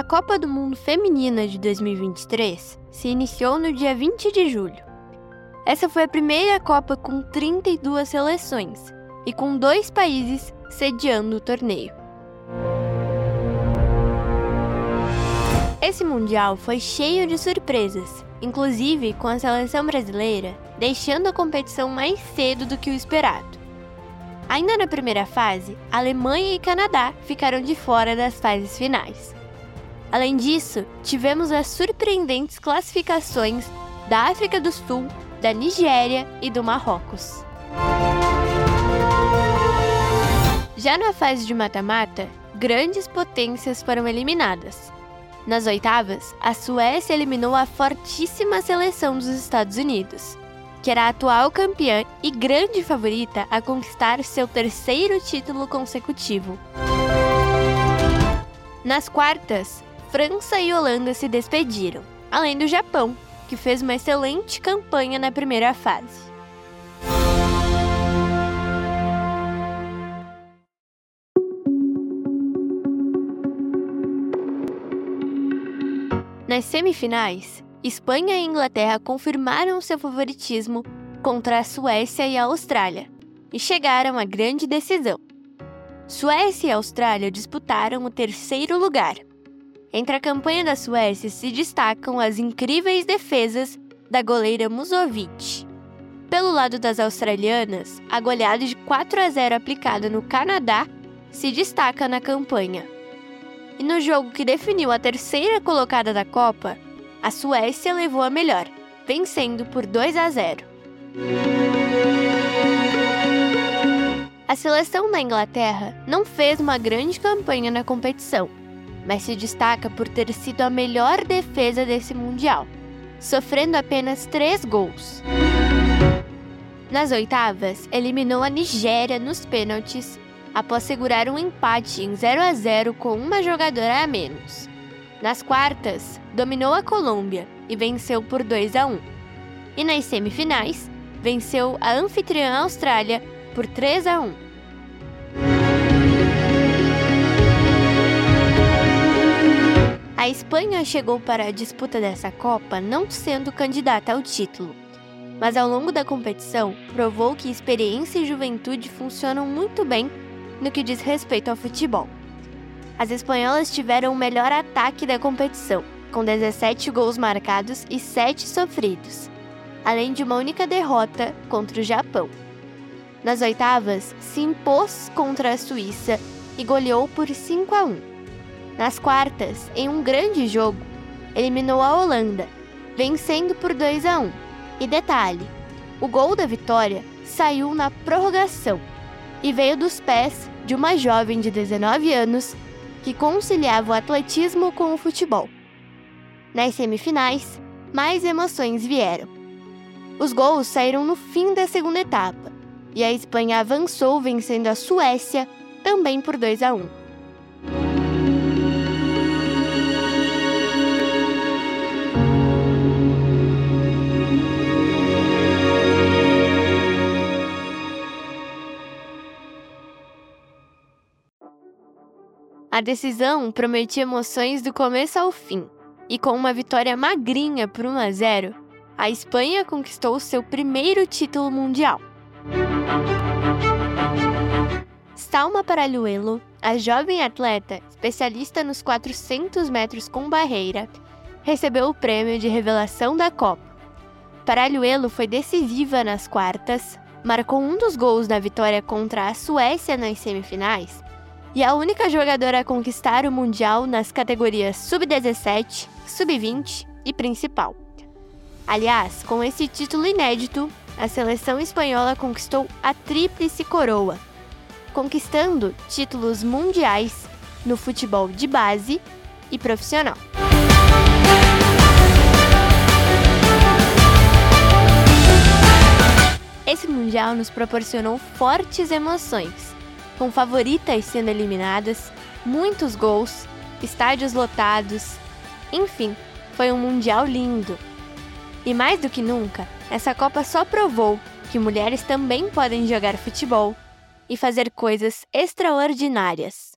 A Copa do Mundo Feminina de 2023 se iniciou no dia 20 de julho. Essa foi a primeira Copa com 32 seleções e com dois países sediando o torneio. Esse Mundial foi cheio de surpresas, inclusive com a seleção brasileira deixando a competição mais cedo do que o esperado. Ainda na primeira fase, Alemanha e Canadá ficaram de fora das fases finais. Além disso, tivemos as surpreendentes classificações da África do Sul, da Nigéria e do Marrocos. Já na fase de mata-mata, grandes potências foram eliminadas. Nas oitavas, a Suécia eliminou a fortíssima seleção dos Estados Unidos, que era a atual campeã e grande favorita a conquistar seu terceiro título consecutivo. Nas quartas, França e Holanda se despediram, além do Japão, que fez uma excelente campanha na primeira fase. Nas semifinais, Espanha e Inglaterra confirmaram seu favoritismo contra a Suécia e a Austrália e chegaram à grande decisão. Suécia e Austrália disputaram o terceiro lugar, entre a campanha da Suécia se destacam as incríveis defesas da goleira Musovic. Pelo lado das australianas, a goleada de 4 a 0 aplicada no Canadá se destaca na campanha. E no jogo que definiu a terceira colocada da Copa, a Suécia levou a melhor, vencendo por 2 a 0. A seleção da Inglaterra não fez uma grande campanha na competição, mas se destaca por ter sido a melhor defesa desse Mundial, sofrendo apenas três gols. Nas oitavas, eliminou a Nigéria nos pênaltis após segurar um empate em 0 a 0 com uma jogadora a menos. Nas quartas, dominou a Colômbia e venceu por 2 a 1. E nas semifinais, venceu a anfitriã Austrália por 3 a 1. A Espanha chegou para a disputa dessa Copa não sendo candidata ao título, mas ao longo da competição provou que experiência e juventude funcionam muito bem no que diz respeito ao futebol. As espanholas tiveram o melhor ataque da competição, com 17 gols marcados e 7 sofridos, além de uma única derrota contra o Japão. Nas oitavas, se impôs contra a Suíça e goleou por 5 a 1. Nas quartas, em um grande jogo, eliminou a Holanda, vencendo por 2 a 1. E detalhe, o gol da vitória saiu na prorrogação e veio dos pés de uma jovem de 19 anos que conciliava o atletismo com o futebol. Nas semifinais, mais emoções vieram. Os gols saíram no fim da segunda etapa e a Espanha avançou vencendo a Suécia também por 2 a 1. A decisão prometia emoções do começo ao fim, e com uma vitória magrinha por 1 a 0, a Espanha conquistou seu primeiro título mundial. Salma Paralhuelo, a jovem atleta especialista nos 400 metros com barreira, recebeu o prêmio de revelação da Copa. Paralhuelo foi decisiva nas quartas, marcou um dos gols da vitória contra a Suécia nas semifinais e a única jogadora a conquistar o Mundial nas categorias Sub-17, Sub-20 e Principal. Aliás, com esse título inédito, a seleção espanhola conquistou a Tríplice Coroa, conquistando títulos mundiais no futebol de base e profissional. Esse Mundial nos proporcionou fortes emoções com favoritas sendo eliminadas, muitos gols, estádios lotados, enfim, foi um Mundial lindo. E mais do que nunca, essa Copa só provou que mulheres também podem jogar futebol e fazer coisas extraordinárias.